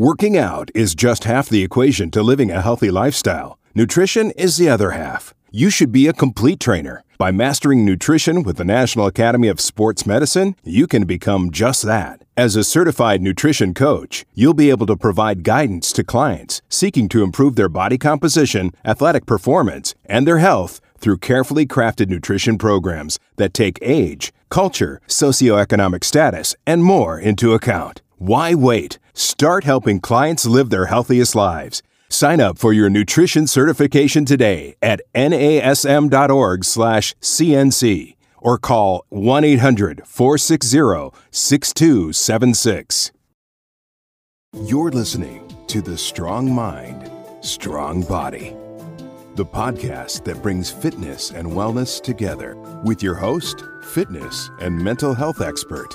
Working out is just half the equation to living a healthy lifestyle. Nutrition is the other half. You should be a complete trainer. By mastering nutrition with the National Academy of Sports Medicine, you can become just that. As a certified nutrition coach, you'll be able to provide guidance to clients seeking to improve their body composition, athletic performance, and their health through carefully crafted nutrition programs that take age, culture, socioeconomic status, and more into account. Why wait? Start helping clients live their healthiest lives. Sign up for your nutrition certification today at nasm.org/cnc or call 1-800-460-6276. You're listening to The Strong Mind, Strong Body, the podcast that brings fitness and wellness together with your host, fitness and mental health expert,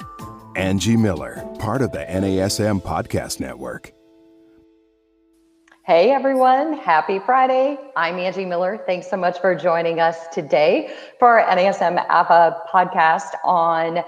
Angie Miller, part of the NASM Podcast Network. Hey everyone, happy Friday. I'm Angie Miller. Thanks so much for joining us today for our NASM AFAA podcast on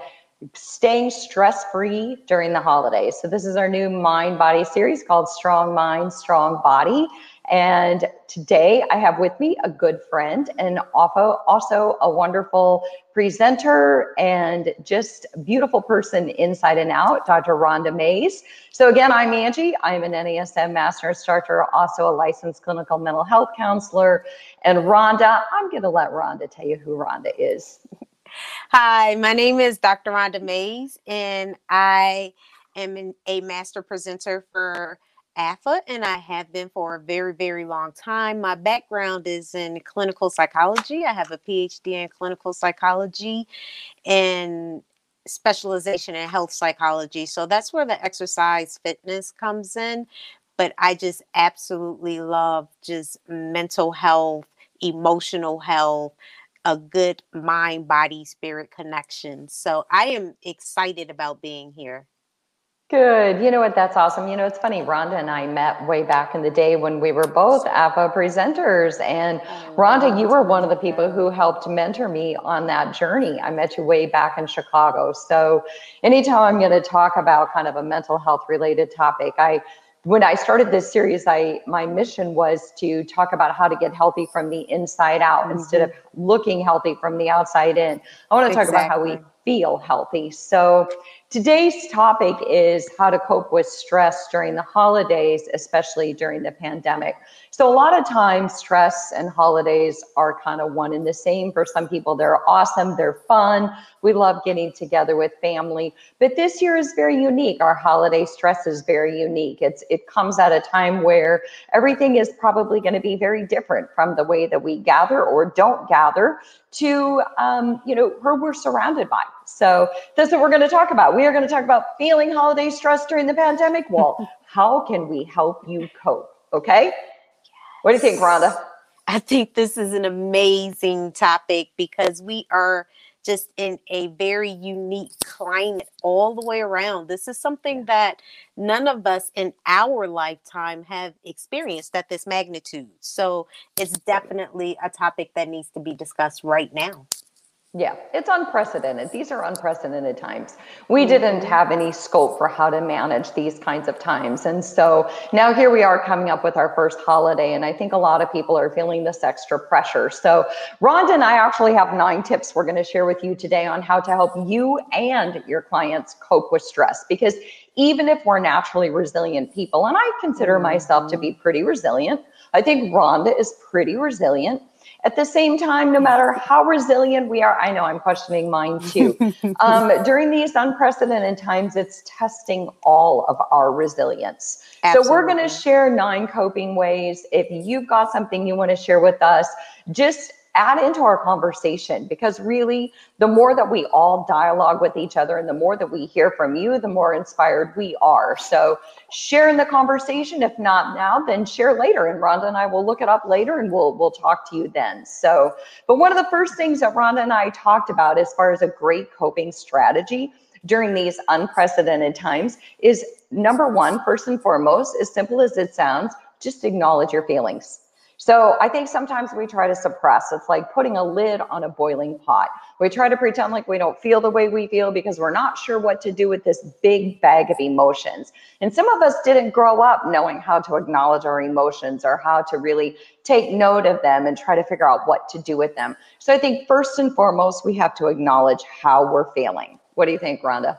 staying stress free during the holidays. So, this is our new mind body series called Strong Mind, Strong Body. And today I have with me a good friend and also, a wonderful presenter and just beautiful person inside and out, Dr. Rhonda Mays. So again, I'm Angie. I'm an NASM Master Instructor, also a licensed clinical mental health counselor. And Rhonda, I'm going to let Rhonda tell you who Rhonda is. Hi, my name is Dr. Rhonda Mays, and I am a master presenter for AFA, and I have been for a very, very long time. My background is in clinical psychology. I have a PhD in clinical psychology and specialization in health psychology. So that's where the exercise fitness comes in. But I just absolutely love just mental health, emotional health, a good mind, body, spirit connection. So I am excited about being here. Good. You know what? That's awesome. You know, it's funny. Rhonda and I met way back in the day when we were both AFAA presenters. And Rhonda, you were one of the people who helped mentor me on that journey. I met you way back in Chicago. So, anytime I'm going to talk about kind of a mental health related topic, I when I started this series, I my mission was to talk about how to get healthy from the inside out mm-hmm. instead of looking healthy from the outside in. I want to talk about how we feel healthy. So Today's topic is how to cope with stress during the holidays, especially during the pandemic. So, a lot of times, stress and holidays are kind of one and the same. For some people, they're awesome, they're fun. We love getting together with family. But this year is very unique. Our holiday stress is very unique. It's, it comes at a time where everything is probably going to be very different from the way that we gather or don't gather to, um, you know, who we're surrounded by. So, that's what we're going to talk about. We are going to talk about feeling holiday stress during the pandemic. Well, how can we help you cope? Okay. What do you think, Rhonda? I think this is an amazing topic because we are just in a very unique climate all the way around. This is something that none of us in our lifetime have experienced at this magnitude. So it's definitely a topic that needs to be discussed right now. Yeah, it's unprecedented. These are unprecedented times. We didn't have any scope for how to manage these kinds of times. And so now here we are coming up with our first holiday. And I think a lot of people are feeling this extra pressure. So, Rhonda and I actually have nine tips we're going to share with you today on how to help you and your clients cope with stress. Because even if we're naturally resilient people, and I consider myself to be pretty resilient, I think Rhonda is pretty resilient. At the same time, no matter how resilient we are, I know I'm questioning mine too. um, during these unprecedented times, it's testing all of our resilience. Absolutely. So, we're going to share nine coping ways. If you've got something you want to share with us, just add into our conversation because really the more that we all dialogue with each other and the more that we hear from you the more inspired we are. So share in the conversation. If not now then share later. And rhonda and i will look it up later and we'll we'll talk to you then. So but one of the first things that rhonda and i talked about as far as a great coping strategy during these unprecedented times is number one first and foremost as simple as it sounds just acknowledge your feelings So I think sometimes we try to suppress. It's like putting a lid on a boiling pot. We try to pretend like we don't feel the way we feel because we're not sure what to do with this big bag of emotions. And some of us didn't grow up knowing how to acknowledge our emotions or how to really take note of them and try to figure out what to do with them. So I think first and foremost, we have to acknowledge how we're feeling. What do you think, Rhonda?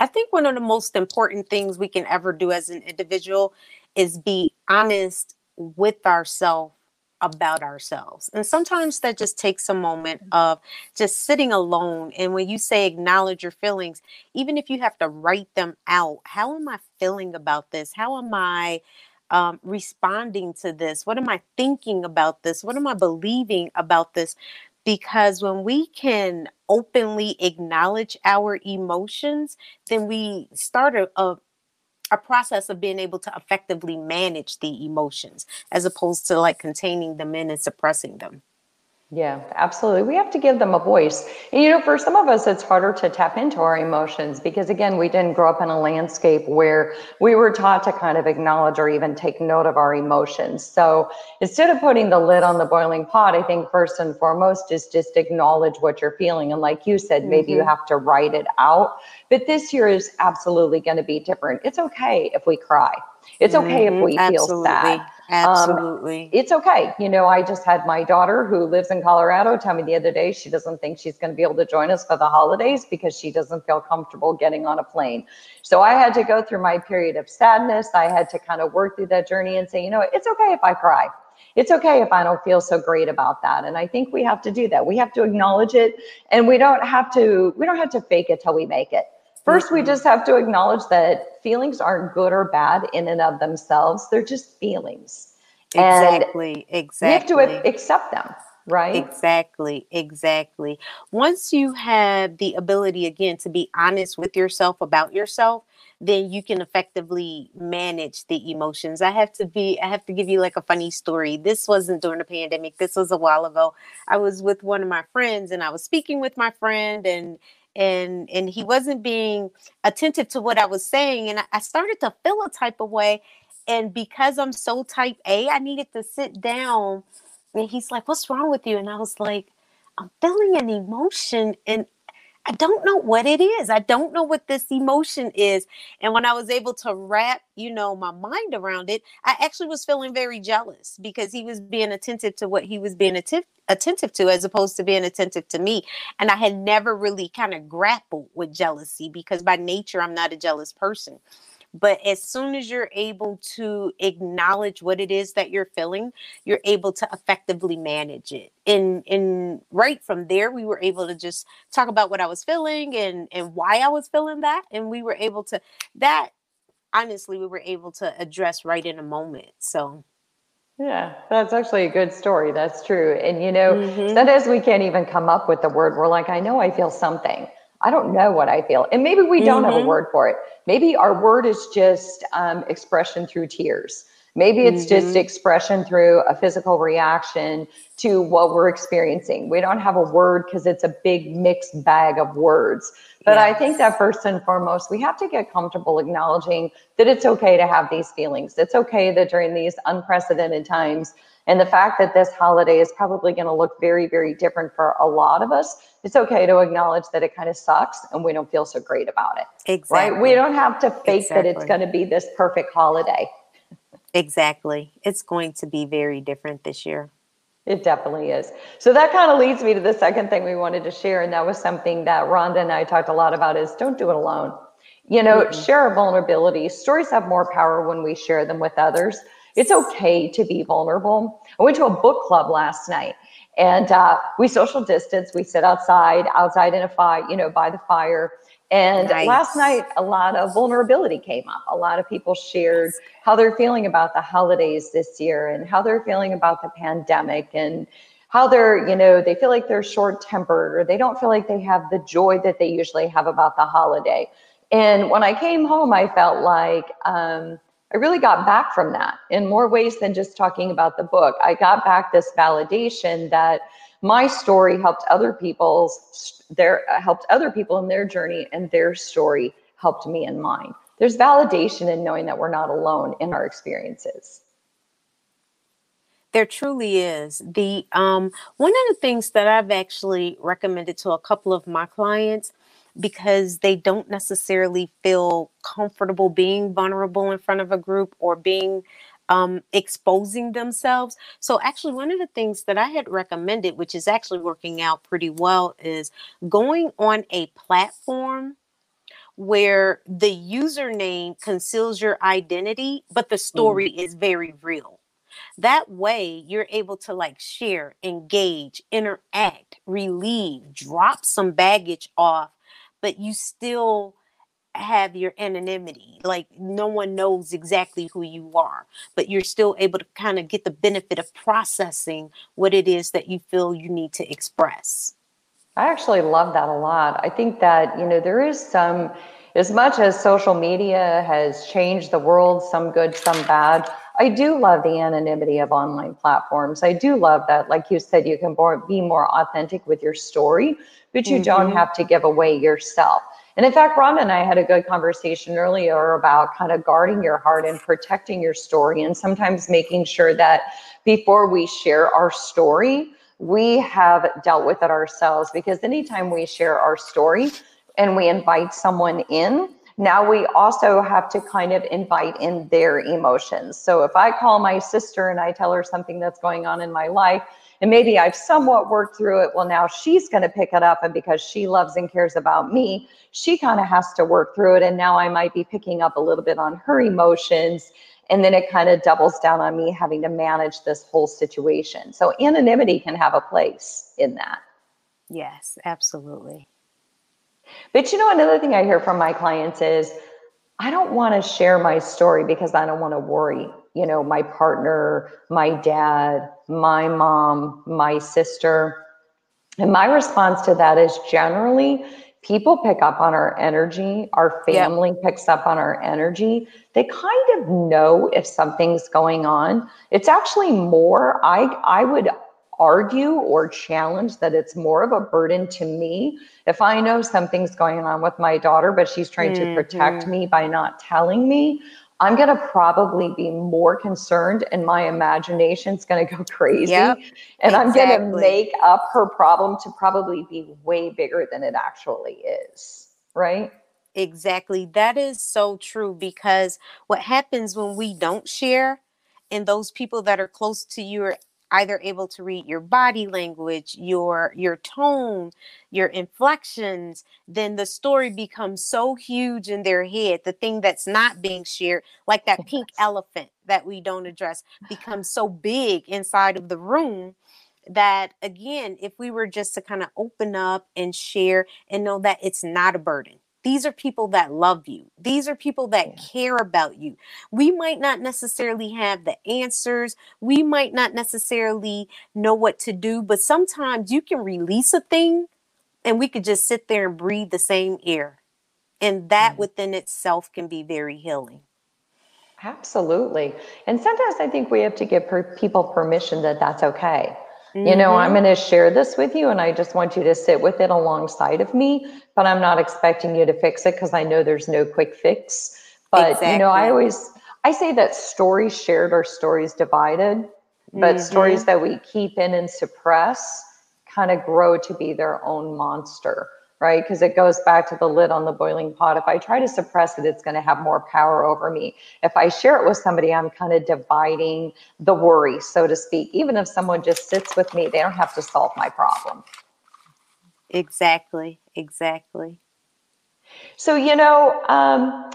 I think one of the most important things we can ever do as an individual is be honest with ourselves about ourselves. And sometimes that just takes a moment mm-hmm. of just sitting alone. And when you say acknowledge your feelings, even if you have to write them out, how am I feeling about this? How am I um, responding to this? What am I thinking about this? What am I believing about this? Because when we can openly acknowledge our emotions, then we start a, a a process of being able to effectively manage the emotions as opposed to like containing them in and suppressing them. Yeah, absolutely. We have to give them a voice. And, you know, for some of us, it's harder to tap into our emotions because, again, we didn't grow up in a landscape where we were taught to kind of acknowledge or even take note of our emotions. So instead of putting the lid on the boiling pot, I think first and foremost is just acknowledge what you're feeling. And like you said, maybe mm-hmm. you have to write it out. But this year is absolutely going to be different. It's okay if we cry. It's okay mm-hmm. if we feel sad. Absolutely. Um, it's okay. You know, I just had my daughter who lives in Colorado tell me the other day she doesn't think she's going to be able to join us for the holidays because she doesn't feel comfortable getting on a plane. So I had to go through my period of sadness. I had to kind of work through that journey and say, you know, it's okay if I cry. It's okay if I don't feel so great about that. And I think we have to do that. We have to acknowledge it and we don't have to we don't have to fake it till we make it. First, we mm-hmm. just have to acknowledge that feelings aren't good or bad in and of themselves. They're just feelings. Exactly. And exactly. We have to accept them, right? Exactly. Exactly. Once you have the ability, again, to be honest with yourself about yourself, then you can effectively manage the emotions. I have to be, I have to give you like a funny story. This wasn't during the pandemic. This was a while ago. I was with one of my friends and I was speaking with my friend and and and he wasn't being attentive to what I was saying. And I, started to feel a type of way. And because I'm so type A, I needed to sit down. And he's like, What's wrong with you? And I was like, I'm feeling an emotion and I don't know what it is. I don't know what this emotion is. And when I was able to wrap, you know, my mind around it, I actually was feeling very jealous because he was being attentive to what he was being attentive attentive to as opposed to being attentive to me. And I had never really kind of grappled with jealousy because by nature I'm not a jealous person. But as soon as you're able to acknowledge what it is that you're feeling, you're able to effectively manage it. And and right from there, we were able to just talk about what I was feeling and and why I was feeling that. And we were able to that honestly, we were able to address right in a moment. So yeah, that's actually a good story. That's true. And you know, mm-hmm. sometimes we can't even come up with the word. We're like, I know I feel something. I don't know what I feel. And maybe we don't mm-hmm. have a mm-hmm. word for it. Maybe our word is just um, expression through tears. Maybe it's mm-hmm. just expression through a physical reaction to what we're experiencing. We don't have a word because it's a big mixed bag of words. But yes. I think that first and foremost, we have to get comfortable acknowledging that it's okay to have these feelings. It's okay that during these unprecedented times, and the fact that this holiday is probably going to look very, very different for a lot of us, it's okay to acknowledge that it kind of sucks and we don't feel so great about it. Exactly. Right? We don't have to fake exactly. that it's going to be this perfect holiday. exactly. It's going to be very different this year. It definitely is. So that kind of leads me to the second thing we wanted to share. And that was something that Rhonda and I talked a lot about is don't do it alone. You know, mm-hmm. share our vulnerabilities. Stories have more power when we share them with others. It's okay to be vulnerable. I went to a book club last night and uh, we social distance. We sit outside, outside in a fire, you know, by the fire. And nice. last night, a lot of vulnerability came up. A lot of people shared how they're feeling about the holidays this year and how they're feeling about the pandemic and how they're, you know, they feel like they're short tempered or they don't feel like they have the joy that they usually have about the holiday. And when I came home, I felt like um, I really got back from that in more ways than just talking about the book. I got back this validation that my story helped other people's their helped other people in their journey and their story helped me in mine. There's validation in knowing that we're not alone in our experiences. There truly is. The um, one of the things that I've actually recommended to a couple of my clients because they don't necessarily feel comfortable being vulnerable in front of a group or being um, exposing themselves. So, actually, one of the things that I had recommended, which is actually working out pretty well, is going on a platform where the username conceals your identity, but the mm. story mm. is very real. That way, you're able to like share, engage, interact, relieve, drop some baggage off, but you still have your anonymity. Like no one knows exactly who you are, but you're still able to kind of get the benefit of processing what it is that you feel you need to express. I actually love that a lot. I think that, you know, there is some, as much as social media has changed the world, some good, some bad, I do love the anonymity of online platforms. I do love that, like you said, you can be more authentic with your story, but you mm-hmm. don't have to give away yourself. And in fact, Rhonda and I had a good conversation earlier about kind of guarding your heart and protecting your story, and sometimes making sure that before we share our story, we have dealt with it ourselves. Because anytime we share our story and we invite someone in, now we also have to kind of invite in their emotions. So if I call my sister and I tell her something that's going on in my life, and maybe I've somewhat worked through it, well, now she's going to pick it up. And because she loves and cares about me, she kind of has to work through it. And now I might be picking up a little bit on her emotions. And then it kind of doubles down on me having to manage this whole situation. So anonymity can have a place in that. Yes, absolutely. But you know, another thing I hear from my clients is I don't want to share my story because I don't want to worry, you know, my partner, my dad, my mom, my sister. And my response to that is generally people pick up on our energy, our family picks up on our energy. They kind of know if something's going on. It's actually more I I would argue or challenge that it's more of a burden to me if I know something's going on with my daughter, but she's trying mm-hmm. to protect mm-hmm. me by not telling me. I'm going to probably be more concerned and my imagination's going to go crazy. Yep, and I'm going to make up her problem to probably be way bigger than it actually is. Right? Exactly. That is so true because what happens when we don't share and those people that are close to you are either able to read your body language, your your tone, your inflections, then the story becomes so huge in their head. The thing that's not being shared, like that pink elephant that we don't address, becomes so big inside of the room that again, if we were just to kind of open up and share and know that it's not a burden these are people that love you. These are people that yeah. care about you. We might not necessarily have the answers. We might not necessarily know what to do, but sometimes you can release a thing and we could just sit there and breathe the same air. And that mm-hmm. within itself can be very healing. Absolutely. And sometimes I think we have to give per- people permission that that's okay. Mm-hmm. You know, I'm mm-hmm. going to share this with you and I just want you to sit with it alongside of me, but I'm not expecting you to fix it because I know there's no quick fix. But, exactly. you know, I always I say that stories shared are stories divided, but mm-hmm. stories that we keep in and suppress kind of grow to be their own monster right? Because it goes back to the lid on the boiling pot. If I try to suppress it, it's going to have more power over me. If I share it with somebody, I'm kind of dividing the worry, so to speak. Even if someone just sits with me, they don't have to solve my problem. Exactly, exactly. So, you know, um,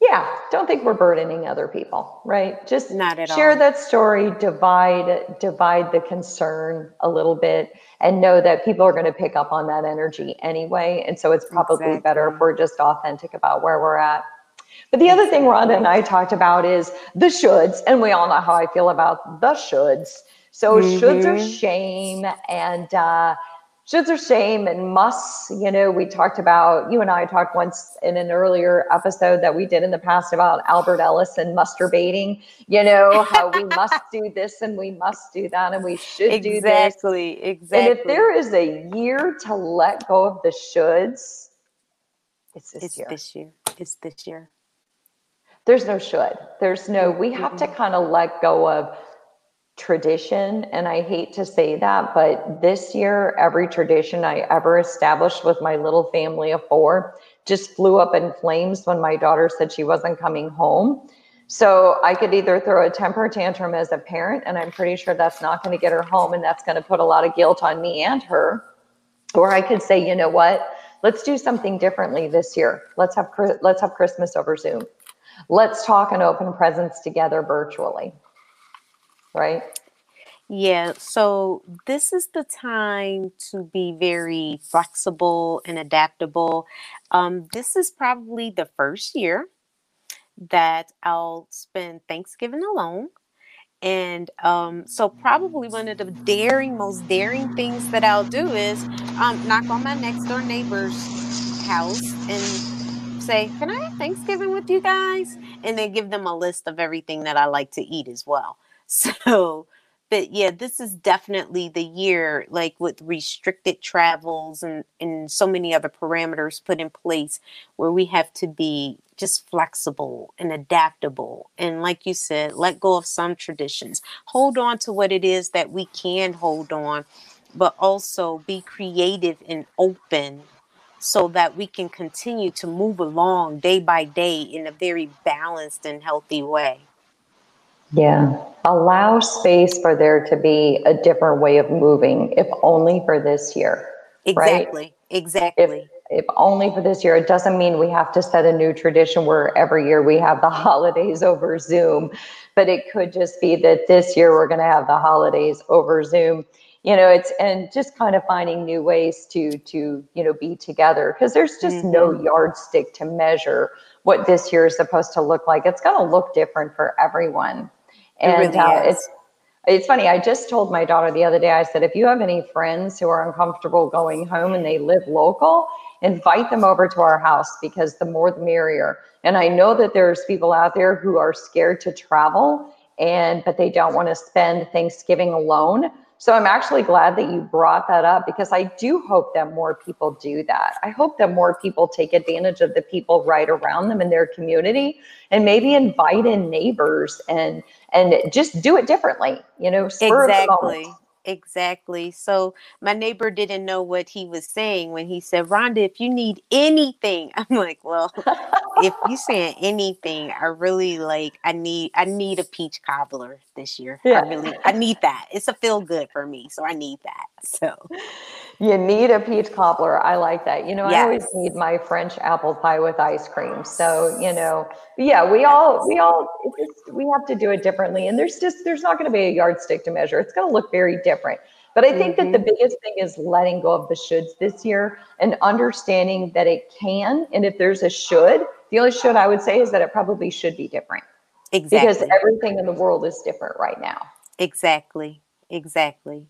yeah, don't think we're burdening other people, right? Just not at share all. that story, divide divide the concern a little bit and know that people are going to pick up on that energy anyway, and so it's probably exactly. better if we're just authentic about where we're at. But the other thing Rhonda and I talked about is the shoulds, and we all know how I feel about the shoulds. So mm-hmm. shoulds are shame and uh, shoulds are shame and musts. You know, we talked about, you and I talked once in an earlier episode that we did in the past about Albert Ellis and musterbating, you know, how we must do this and we must do that and we should exactly, do this. Exactly, exactly. And if there is a year to let go of the shoulds, it's this it's year. this year. It's this year. There's no should. There's no, mm, we have to kind of let go of tradition. And I hate to say that, but this year, every tradition I ever established with my little family of four just flew up in flames when my daughter said she wasn't coming home. So I could either throw a temper tantrum as a parent, and I'm pretty sure that's not going to get her home, and that's going to put a lot of guilt on me and her. Or I could say, you know what? Let's do something differently this year. Let's have let's have Christmas over Zoom. Let's talk and open presents together virtually. Right? Yeah, so this is the time to be very flexible and adaptable. Um, this is probably the first year that I'll spend Thanksgiving alone. And um, so, probably one of the daring, most daring things that I'll do is um, knock on my next door neighbor's house and say, Can I have Thanksgiving with you guys? And then give them a list of everything that I like to eat as well. So, but yeah, this is definitely the year, like with restricted travels and, and so many other parameters put in place, where we have to be just flexible and adaptable. And like you said, let go of some traditions, hold on to what it is that we can hold on, but also be creative and open so that we can continue to move along day by day in a very balanced and healthy way. Yeah. Allow space for there to be a different way of moving, if only for this year. Exactly. Right? Exactly. If, if only for this year. It doesn't mean we have to set a new tradition where every year we have the holidays over Zoom, but it could just be that this year we're going to have the holidays over Zoom. You know, it's and just kind of finding new ways to to you know be together because there's just mm-hmm. no yardstick to measure what this year is supposed to look like. It's going to look different for everyone. And really uh, it's it's funny. I just told my daughter the other day. I said, if you have any friends who are uncomfortable going home and they live local, invite them over to our house because the more the merrier. And I know that there's people out there who are scared to travel and but they don't want to spend Thanksgiving alone. So I'm actually glad that you brought that up because I do hope that more people do that. I hope that more people take advantage of the people right around them in their community and maybe invite in neighbors and and just do it differently, you know, exactly. Exactly. So my neighbor didn't know what he was saying when he said, Rhonda, if you need anything, I'm like, well, if you saying anything, I really like I need I need a peach cobbler this year. Yeah. I really I need that. It's a feel good for me. So I need that. So you need a peach cobbler. I like that. You know, yes. I always need my French apple pie with ice cream. So, you know, yeah, we all we all just, we have to do it differently. And there's just there's not going to be a yardstick to measure. It's going to look very different. But I think mm-hmm. that the mm-hmm. biggest thing is letting go of the shoulds this year and understanding that it can. And if there's a should, the only should I would say is that it probably should be different. Exactly. Because everything in the world is different right now. Exactly. Exactly.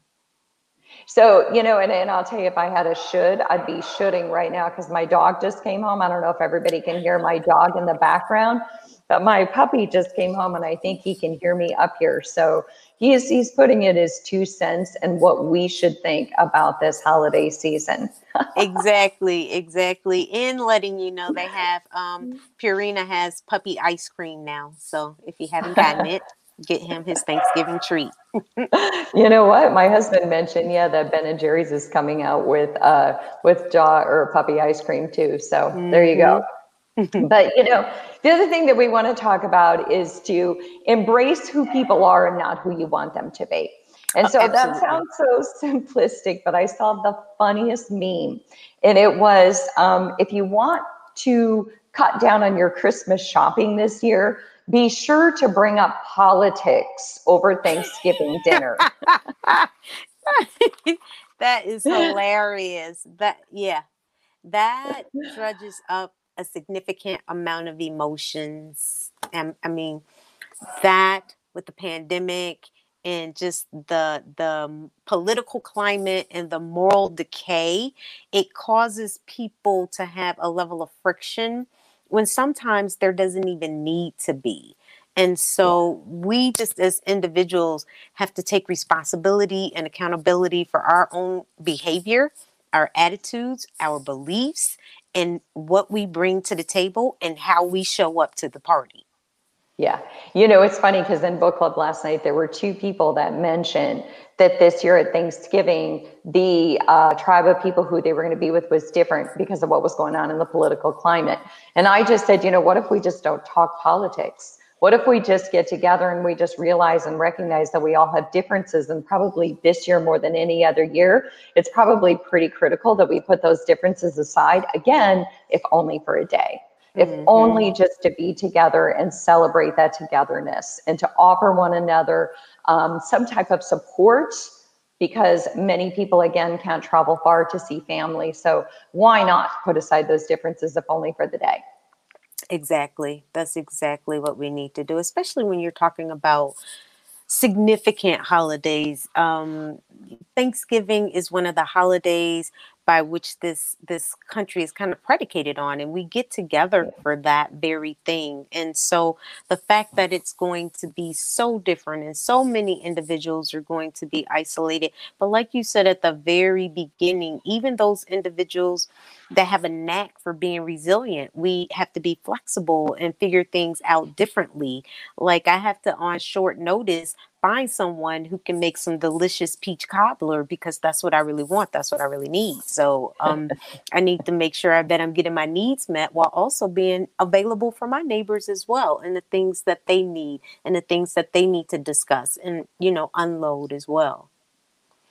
So, you know, and, and I'll tell you, if I had a should, I'd be shooting right now because my dog just came home. I don't know if everybody can hear my dog in the background, but my puppy just came home and I think he can hear me up here. So he's he's putting it his two cents and what we should think about this holiday season. exactly, exactly. And letting you know they have um Purina has puppy ice cream now. So if you haven't gotten it, get him his Thanksgiving treat. you know what? My husband mentioned, yeah, that Ben and Jerry's is coming out with uh with jaw or puppy ice cream too. So mm-hmm. there you go. Mm-hmm. but you know, the other thing that we want to talk about is to embrace who people are and not who you want them to be. And so that sounds so simplistic, but I saw the funniest meme, and it was um, if you want to cut down on your Christmas shopping this year, be sure to bring up politics over Thanksgiving dinner. that is hilarious. That yeah, that drudges up a significant amount of emotions. And I mean, that with the pandemic and just the the political climate and the moral decay, it causes people to have a level of friction when sometimes there doesn't even need to be. And so we just as individuals have to take responsibility and accountability for our own behavior, our attitudes, our beliefs, and what we bring to the table and how we show up to the party. Yeah. You know, it's funny because in book club last night, there were two people that mentioned that this year at Thanksgiving, the uh, tribe of people who they were going to be with was different because of what was going on in the political climate. And I just said, you know, what if we just don't talk politics? What if we just get together and we just realize and recognize that we all have differences? And probably this year more than any other year, it's probably pretty critical that we put those differences aside again, if only for a day if mm-hmm. only just to be together and celebrate that togetherness and to offer one another um, some type of support because many people again can't travel far to see family so why not put aside those differences if only for the day exactly that's exactly what we need to do especially when you're talking about significant holidays um, thanksgiving is one of the holidays by which this this country is kind of predicated on and we get together for that very thing. And so the fact that it's going to be so different and so many individuals are going to be isolated but like you said at the very beginning even those individuals that have a knack for being resilient we have to be flexible and figure things out differently. Like i have to on short notice find someone who can make some delicious peach cobbler because that's what I really want. That's what I really need. So um, I need to make sure I bet I'm getting my needs met while also being available for my neighbors as well and the things that they need and the things that they need to discuss and, you know, unload as well.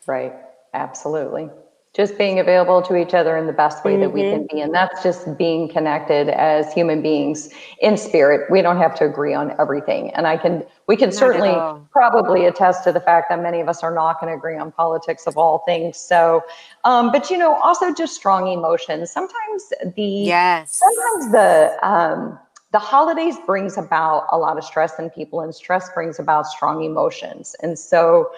Right. Absolutely just being available to each other in the best way mm-hmm. that we can mm-hmm. be. And that's just being connected as human beings in spirit. We don't have to agree on everything. And i can we can not certainly probably attest to the fact that many of us are not going to agree on politics of all things. So um, but you know also just strong emotions. Sometimes the yes. sometimes the um, the holidays brings about a lot of stress in people and stress brings about strong emotions. And so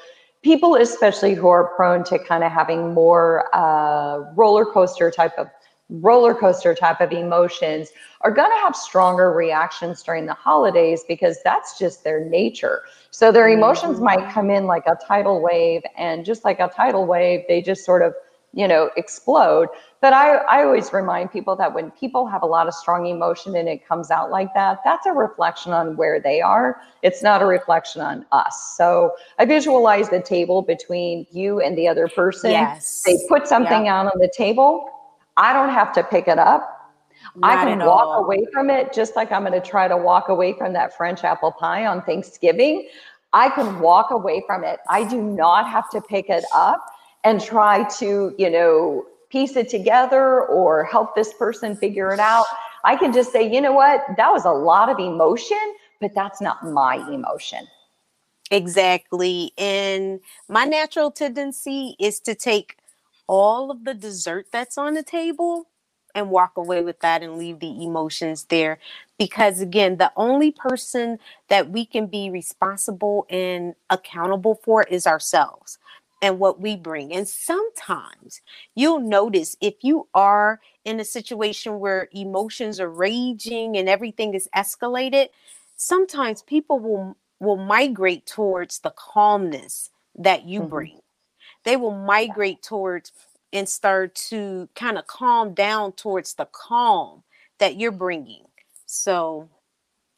people, especially who are prone to kind of having more uh, roller coaster type of roller coaster type of emotions are going to have stronger reactions during the holidays because that's just their nature. So their emotions mm-hmm. might come in like a tidal wave and just like a tidal wave they just sort of you know, explode. But I, I always remind people that when people have a lot of strong emotion and it comes out like that, that's a reflection on where they are. It's not a reflection on us. So I visualize the table between you and the other person. Yes. They put something out on the table. I don't have to pick it up. Not I can walk all. away from it just like I'm going to try to walk away from that French apple pie on Thanksgiving. I can walk away from it. I do not have to pick it up and try to, you know, piece it together or help this person figure it out. I can just say, you know what, that was a lot of emotion, but that's not my emotion. Exactly. And my natural tendency is to take all of the dessert that's on the table and walk away with that and leave the emotions there. Because again, the only person that we can be responsible and accountable for is ourselves and what we bring. And sometimes you'll notice if you are in a situation where emotions are raging and everything is escalated, sometimes people will will migrate towards the calmness that you mm-hmm. bring. They will migrate towards and start to kind of calm down towards the calm that you're bringing. So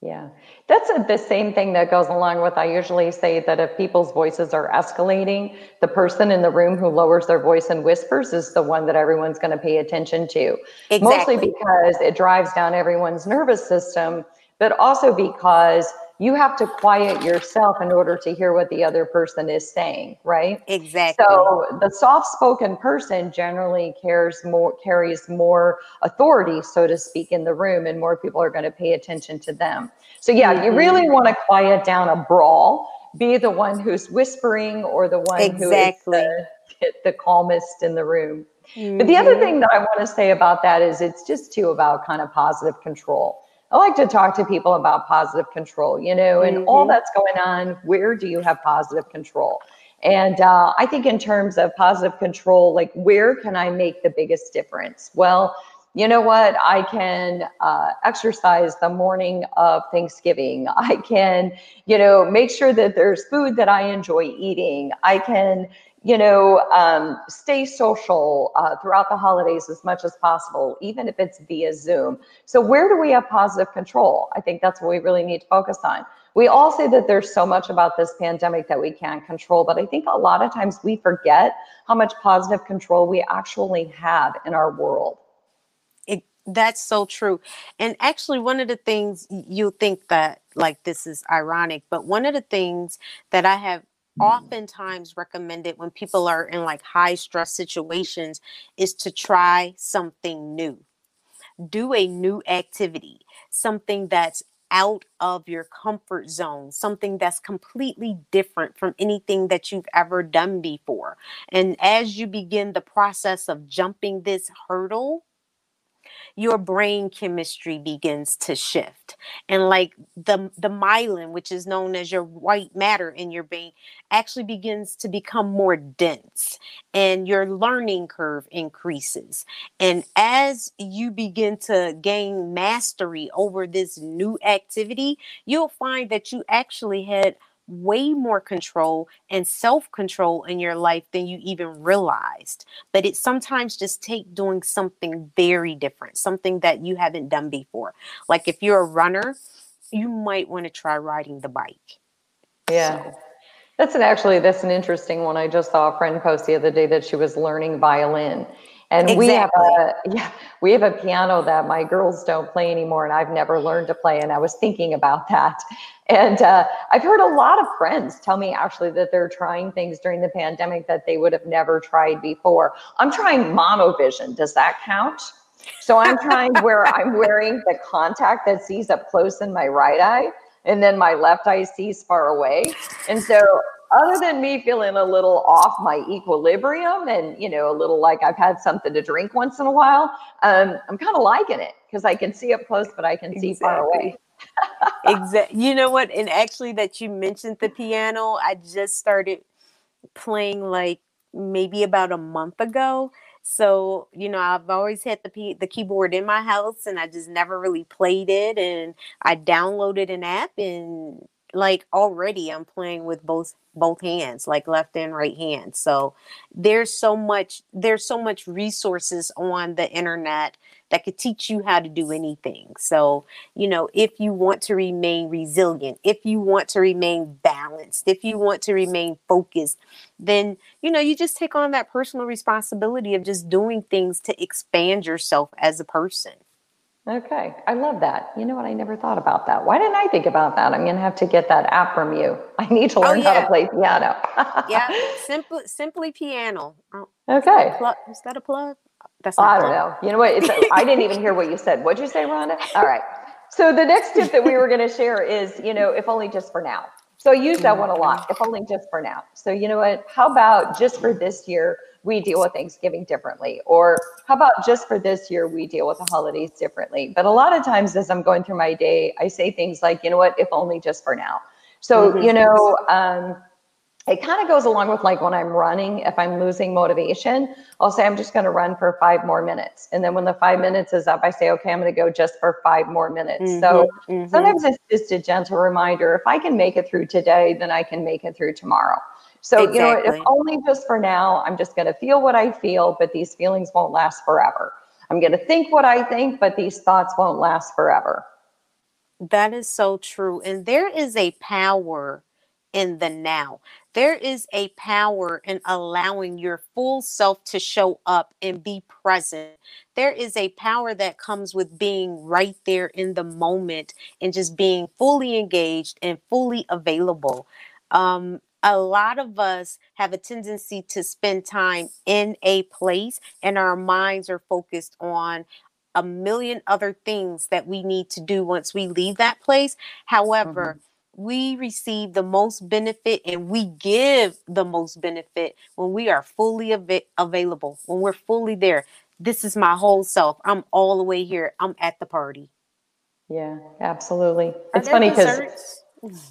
yeah, that's a, the same thing that goes along with. I usually say that if people's voices are escalating, the person in the room who lowers their voice and whispers is the one that everyone's going to pay attention to. Exactly. Mostly because it drives down everyone's nervous system, but also because you have to quiet yourself in order to hear what the other person is saying, right? Exactly. So the soft-spoken person generally cares more carries more authority, so to speak, in the room, and more people are going to pay attention to them. So yeah, mm-hmm. you really want to quiet down a brawl. Be the one who's whispering or the one exactly. who is the, the calmest in the room. Mm-hmm. But the other mm-hmm. thing that I want to say about that is it's just too about kind of positive control. I like to talk to people about positive control, you know, and mm-hmm. all that's going on. Where do you have positive control? And uh, I think, in terms of positive control, like where can I make the biggest difference? Well, you know what? I can uh, exercise the morning of Thanksgiving. I can, you know, make sure that there's food that I enjoy eating. I can, you know, um, stay social uh, throughout the holidays as much as possible, even if it's via Zoom. So, where do we have positive control? I think that's what we really need to focus on. We all say that there's so much about this pandemic that we can't control, but I think a lot of times we forget how much positive control we actually have in our world. It, that's so true. And actually, one of the things you think that like this is ironic, but one of the things that I have Mm-hmm. oftentimes recommended when people are in like high stress situations is to try something new. Do a new activity, something that's out of your comfort zone, something that's completely different from anything that you've ever done before. And as you begin the process of jumping this hurdle, your brain chemistry begins to shift. And like the the myelin which is known as your white matter in your brain actually begins to become more dense and your learning curve increases. And as you begin to gain mastery over this new activity you'll find that you actually had way more control and self-control in your life than you even realized. But it sometimes just take doing something very different something that you haven't done before. Like if you're a runner you might want to try riding the bike. Yeah. So. that's an actually that's an interesting one. I just saw a friend post the other day that she was learning violin and exactly. we have a yeah, we have a piano that my girls don't play anymore, and I've never learned to play. And I was thinking about that. And uh, I've heard a lot of friends tell me actually that they're trying things during the pandemic that they would have never tried before. I'm trying monovision. Does that count? So I'm trying where I'm wearing the contact that sees up close in my right eye, and then my left eye sees far away. And so other than me feeling a little off my equilibrium and you know a little like i've had something to drink once in a while um, i'm kind of liking it because i can see up close but i can exactly. see far away exactly you know what and actually that you mentioned the piano i just started playing like maybe about a month ago so, you know, I've always had the P- the keyboard in my house and I just never really played it and I downloaded an app and like already I'm playing with both both hands, like left and right hand. So there's so much there's so much resources on the internet that could teach you how to do anything. So, you know, if you want to remain resilient, if you want to remain balanced, if you want to remain focused, then, you know, you just take on that personal responsibility of just doing things to expand yourself as a person. Okay, I love that. You know what? I never thought about that. Why didn't I think about that? I'm going to have to get that app from you. I need to oh, learn oh, yeah. how to play piano. yeah, simply simply piano. Oh, okay. Is that a plug? That's I don't know. You know what? It's a, I didn't even hear what you said. What'd you say, Rhonda? All right. So the next tip that we were going to share is, you know, if only just for now. So I use that one a lot, if only just for now. So you know what? How about just for this year? We deal with Thanksgiving differently? Or how about just for this year, we deal with the holidays differently? But a lot of times as I'm going through my day, I say things like, you know what, if only just for now. So, mm-hmm. you know, um, it kind of goes along with like when I'm running, if I'm losing motivation, I'll say, I'm just going to run for five more minutes. And then when the five minutes is up, I say, okay, I'm going to go just for five more minutes. Mm-hmm, so mm-hmm. sometimes it's just a gentle reminder. If I can make it through today, then I can make it through tomorrow. So, exactly. you know, if only just for now, I'm just going to feel what I feel, but these feelings won't last forever. I'm going to think what I think, but these thoughts won't last forever. That is so true. And there is a power in the now. There is a power in allowing your full self to show up and be present. There is a power that comes with being right there in the moment and just being fully engaged and fully available. Um, a lot of us have a tendency to spend time in a place and our minds are focused on a million other things that we need to do once we leave that place. However, mm-hmm. we receive the most benefit and we give the most benefit when we are fully av- available, when we're fully there. This is my whole self. I'm all the way here. I'm at the party. Yeah, absolutely. Are it's funny because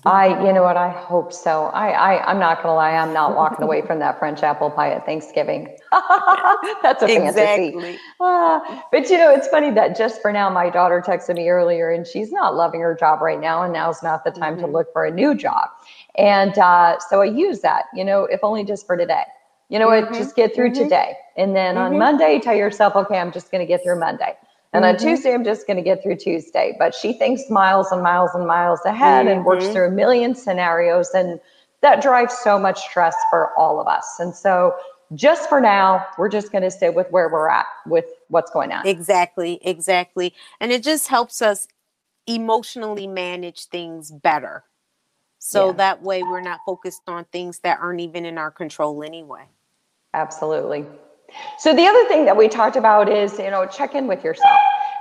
I, you know what, I hope so. I, I, I'm not gonna lie, I'm not walking away from that French apple pie at Thanksgiving. That's a exactly. fantasy. Uh, but you know, it's funny that just for now, my daughter texted me earlier, and she's not loving her job right now, and now's not the time mm-hmm. to look for a new job. And uh, so I use that, you know, if only just for today You know what? Mm-hmm. Just get through mm-hmm. today. And then on mm-hmm. Monday, tell yourself, okay, I'm just going to get through Monday. And on mm-hmm. Tuesday, I'm just going to get through Tuesday. But she thinks miles and miles and miles ahead and works mm-hmm. through a million scenarios. And that drives so much stress for all of us. And so just for now, we're just going to stay with where we're at with what's going on. Exactly, exactly. And it just helps us emotionally manage things better. So yeah. that way we're not focused on things that aren't even in our control anyway. Absolutely. So the other thing that we talked about is, you know, check in with yourself.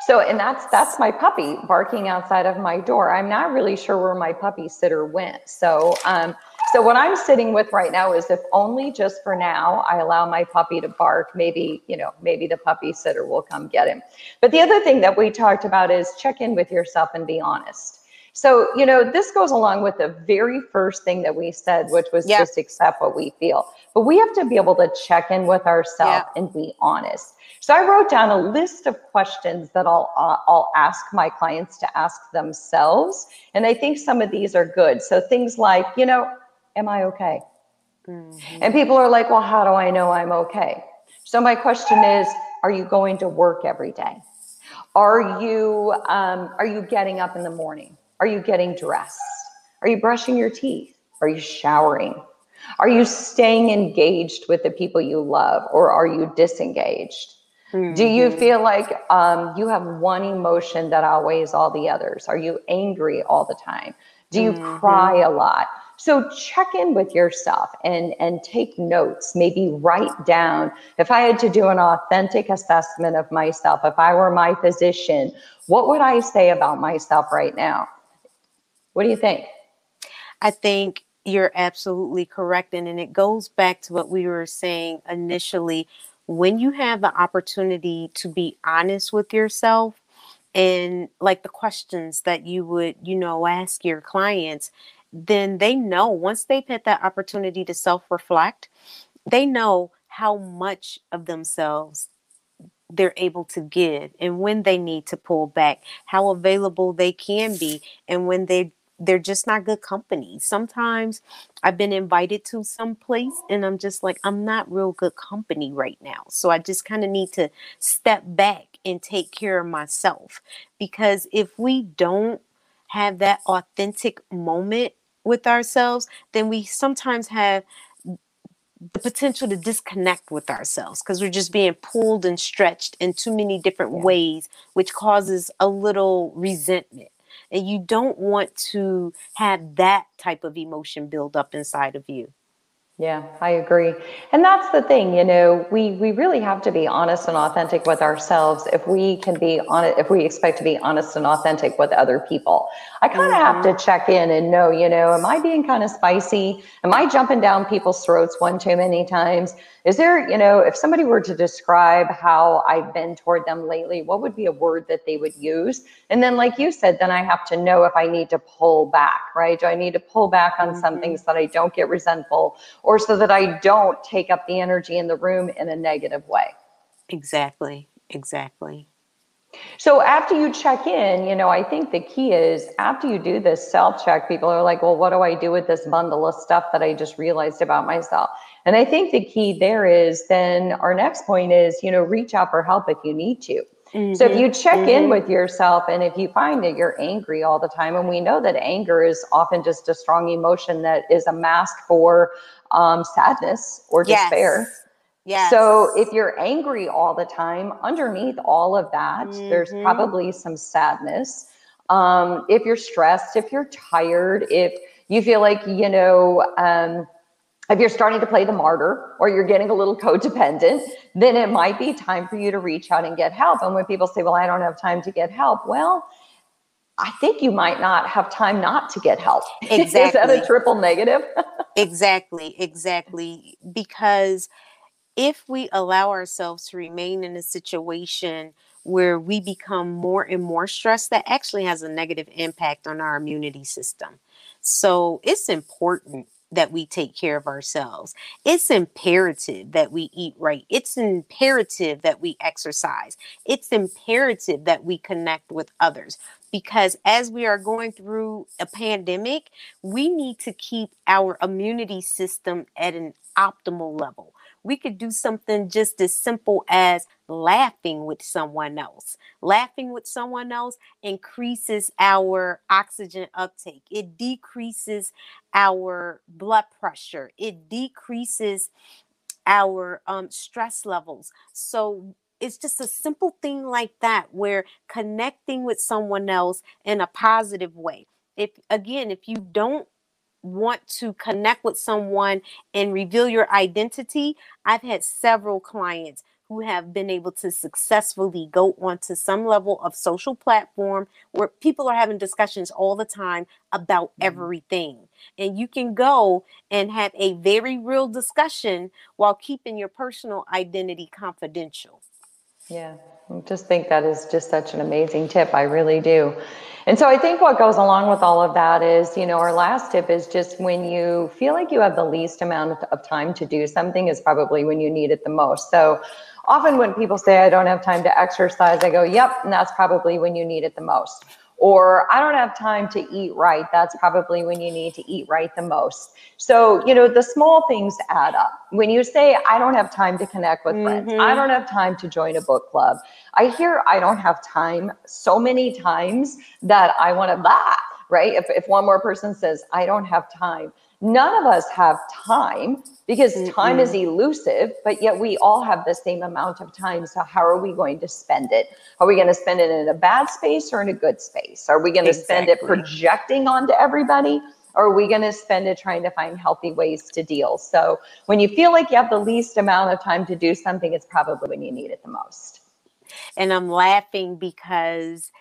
So, and that's that's my puppy barking outside of my door. I'm not really sure where my puppy sitter went. So, um, so what I'm sitting with right now is if only just for now I allow my puppy to bark, maybe, you know, maybe the puppy sitter will come get him. But the other thing that we talked about is check in with yourself and be honest. So, you know, this goes along with the very first thing that we said, which was yep. just accept what we feel. But we have to be able to check in with ourselves yep. and be honest. So I wrote down a list of questions that I'll uh, I'll ask my clients to ask themselves, and I think some of these are good. So things like, you know, am I okay? Mm-hmm. And people are like, well, how do I know I'm okay? So my question is, are you going to work every day? Are you um, are you getting up in the morning? Are you getting dressed? Are you brushing your teeth? Are you showering? Are you staying engaged with the people you love or are you disengaged? Mm-hmm. Do you mm-hmm. feel like um, you have one emotion that outweighs all the others? Are you angry all the time? Do you mm-hmm. cry a lot? So check in with yourself and, and take notes, maybe write down. If I had to do an authentic assessment of myself, if I were my physician, what would I say about myself right now? What do you think? I think you're absolutely correct. And, and it goes back to what we were saying initially. When you have the opportunity to be honest with yourself and like the questions that you would, you know, ask your clients, then they know once they've had that opportunity to self reflect, they know how much of themselves they're able to give and when they need to pull back, how available they can be, and when they they're just not good company. Sometimes I've been invited to some place and I'm just like, I'm not real good company right now. So I just kind of need to step back and take care of myself. Because if we don't have that authentic moment with ourselves, then we sometimes have the potential to disconnect with ourselves because we're just being pulled and stretched in too many different yeah. ways, which causes a little resentment and you don't want to have that type of emotion build up inside of you. Yeah, I agree. And that's the thing, you know, we we really have to be honest and authentic with ourselves if we can be on if we expect to be honest and authentic with other people. I kind of mm-hmm. have to mm-hmm. check in and know, you know, am I being kind of spicy? Am I jumping down people's throats one too many times? Is there, you know, if somebody were to describe how I've been toward them lately, what would be a word that they would use? And then, like you said, then I have to know if I need to pull back, right? Do I need to pull back on mm-hmm. some things that I don't get resentful or so that I don't take up the energy in the room in a negative way? Exactly. Exactly. So after you check in, you know, I think the key is after you do this self check, people are like, well, what do I do with this bundle of stuff that I just realized about myself? And I think the key there is then our next point is, you know, reach out for help if you need to. Mm-hmm. So if you check mm-hmm. in with yourself and if you find that you're angry all the time, and we know that anger is often just a strong emotion that is a mask for um, sadness or despair. Yes. Yes. So if you're angry all the time, underneath all of that, mm-hmm. there's probably some sadness. Um, if you're stressed, if you're tired, if you feel like, you know, um, if you're starting to play the martyr or you're getting a little codependent, then it might be time for you to reach out and get help. And when people say, well, I don't have time to get help, well, I think you might not have time not to get help. Exactly. Is that a triple negative? exactly, exactly. Because if we allow ourselves to remain in a situation where we become more and more stressed, that actually has a negative impact on our immunity system. So it's important that we take care of ourselves. It's imperative that we eat right. It's imperative that we exercise. It's imperative that we connect with others because as we are going through a pandemic, we need to keep our immunity system at an optimal level. We could do something just as simple as laughing with someone else. Laughing with someone else increases our oxygen uptake, it decreases our blood pressure, it decreases our um, stress levels. So it's just a simple thing like that where connecting with someone else in a positive way. If again, if you don't want to connect with someone and reveal your identity, I've had several clients who have been able to successfully go onto some level of social platform where people are having discussions all the time about mm-hmm. everything. And you can go and have a very real discussion while keeping your personal identity confidential. Yeah, Just think that is just such an amazing tip. I really do. And so I think what goes along with all of that is, you know, our last tip is just when you feel like you have the least amount of time to do something is probably when you need it the most. So often when people say, I don't have time to exercise, I go, yep, and that's probably when you need it the most. Or I don't have time to eat right. That's probably when you need to eat right the most. So, you know, the small things add up. When you say, I don't have time to connect with mm-hmm. friends, I don't have time to join a book club, I hear I don't have time so many times that I want to, laugh right? If, if one more person says, I don't have time, none of us have time because time is elusive, but yet we all have the same amount of time. So, how are we going to spend it? Are we going to spend it in a bad space or in a good space? Are we going to exactly. spend it projecting onto everybody? Or are we going to spend it trying to find healthy ways to deal? So, when you feel like you have the least amount of time to do something, it's probably when you need it the most. And I'm laughing because,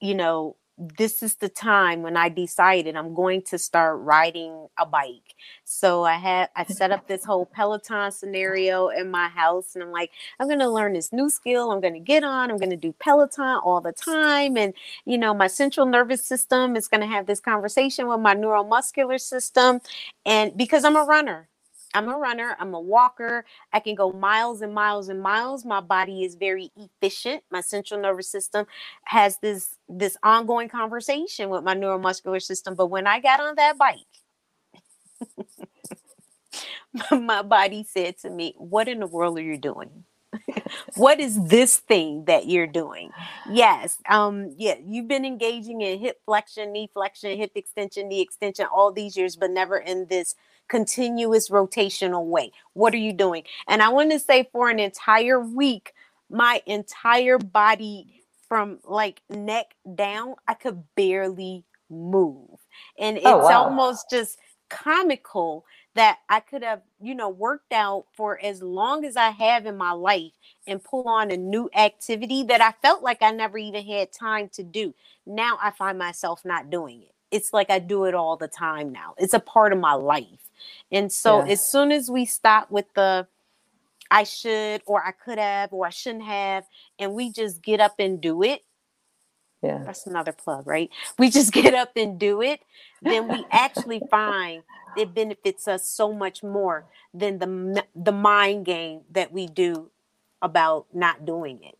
you know, this is the time when I decided I'm going to start riding a bike. So I had I set up this whole Peloton scenario in my house and I'm like, I'm going to learn this new skill. I'm going to get on. I'm going to do Peloton all the time and you know, my central nervous system is going to have this conversation with my neuromuscular system and because I'm a runner. I'm a runner, I'm a walker. I can go miles and miles and miles. My body is very efficient. My central nervous system has this this ongoing conversation with my neuromuscular system. But when I got on that bike, my body said to me, What in the world are you doing? what is this thing that you're doing? Yes, um, yeah, you've been engaging in hip flexion, knee flexion, hip extension, knee extension all these years, but never in this continuous rotational way. What are you doing? And I want to say for an entire week, my entire body from like neck down, I could barely move. And oh, it's oh, wow. almost just comical that I could have, you know, worked out for as long as I have in my life and pull on a new activity that I felt like I never even had time to do. Now I find myself not doing it. It's like I do it all the time now. It's a part of my life. And so yeah. as soon as we stop with the I should or I could have or I shouldn't have, and we just get up and do it. Yeah. That's another plug, right? We just get up and do it, then we actually find it benefits us so much more than the the mind game that we do about not doing it.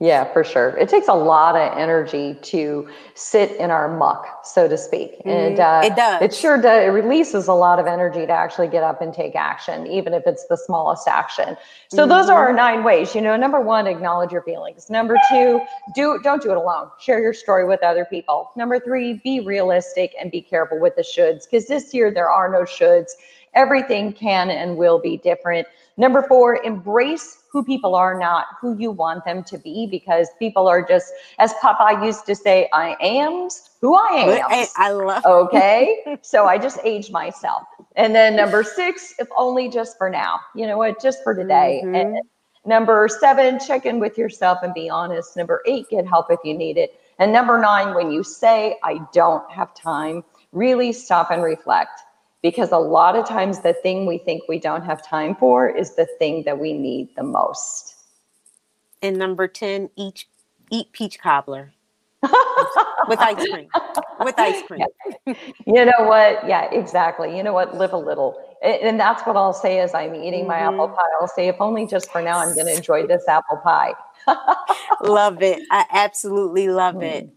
Yeah, for sure. It takes a lot of energy to sit in our muck, so to speak. And uh, it does. It sure does. It releases a lot of energy to actually get up and take action, even if it's the smallest action. So mm-hmm. those are our nine ways. You know, number one, acknowledge your feelings. Number two, do don't do it alone. Share your story with other people. Number three, be realistic and be careful with the shoulds, because this year there are no shoulds. Everything can and will be different. Number four, embrace who people are, not who you want them to be, because people are just, as Papa used to say, I am who I am. I, I love. Okay, so I just age myself. And then number six, if only just for now. You know what? Just for today. Mm-hmm. And number seven, check in with yourself and be honest. Number eight, get help if you need it. And number nine, when you say I don't have time, really stop and reflect because a lot of times the thing we think we don't have time for is the thing that we need the most. And number 10, each eat peach cobbler. with ice cream. With ice cream. Yeah. You know what? Yeah, exactly. You know what? Live a little. And that's what I'll say as I'm eating mm-hmm. my apple mm-hmm. pie. I'll say, if only just for now, I'm going to enjoy this apple pie. love it. I absolutely love mm. it.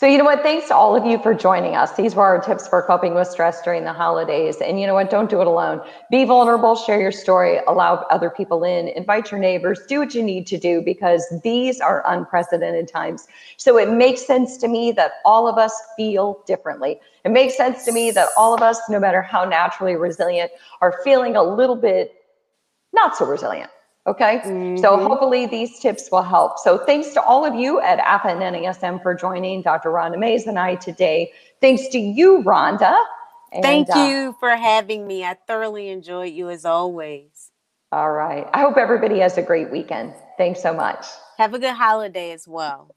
So, you know what? Thanks to all of you for joining us. These were our tips for coping with stress during the holidays. And you know what? Don't do it alone. Be vulnerable, share your story, allow other people in, invite your neighbors, do what you need to do because these are unprecedented times. So, it makes sense to me that all of us feel differently. It makes sense to me that all of us, no matter how naturally resilient, are feeling a little bit not so resilient. Okay. Mm-hmm. So hopefully these tips will help. So thanks to all of you at AFAA and NASM for joining Dr. Rhonda Mays and I today. Thanks to you, Rhonda. And, Thank uh, you uh, for having me. I thoroughly enjoyed you as always. All right. I hope everybody has a great weekend. Thanks so much. Have a good holiday as well.